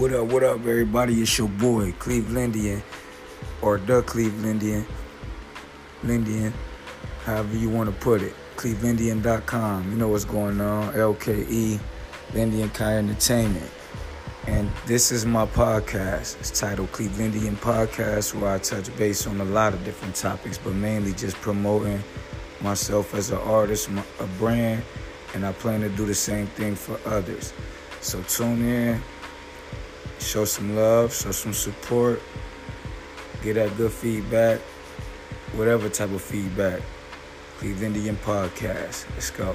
What up, what up, everybody? It's your boy, Cleevlindian, or the Cleevlindian, Lindian, however you want to put it. Cleevlindian.com. You know what's going on. LKE, Lindian Kai Entertainment. And this is my podcast. It's titled Cleevlindian Podcast, where I touch base on a lot of different topics, but mainly just promoting myself as an artist, a brand, and I plan to do the same thing for others. So tune in, show some love, show some support, get that good feedback, whatever type of feedback. Cleevlindian Podcast. Let's go.